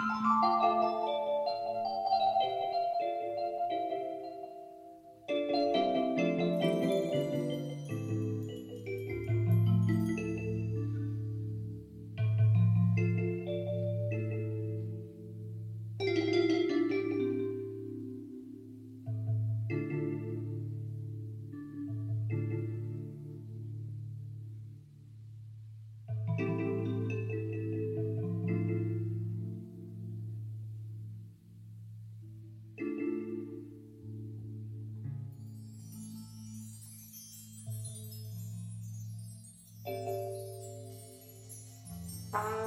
Música Bye.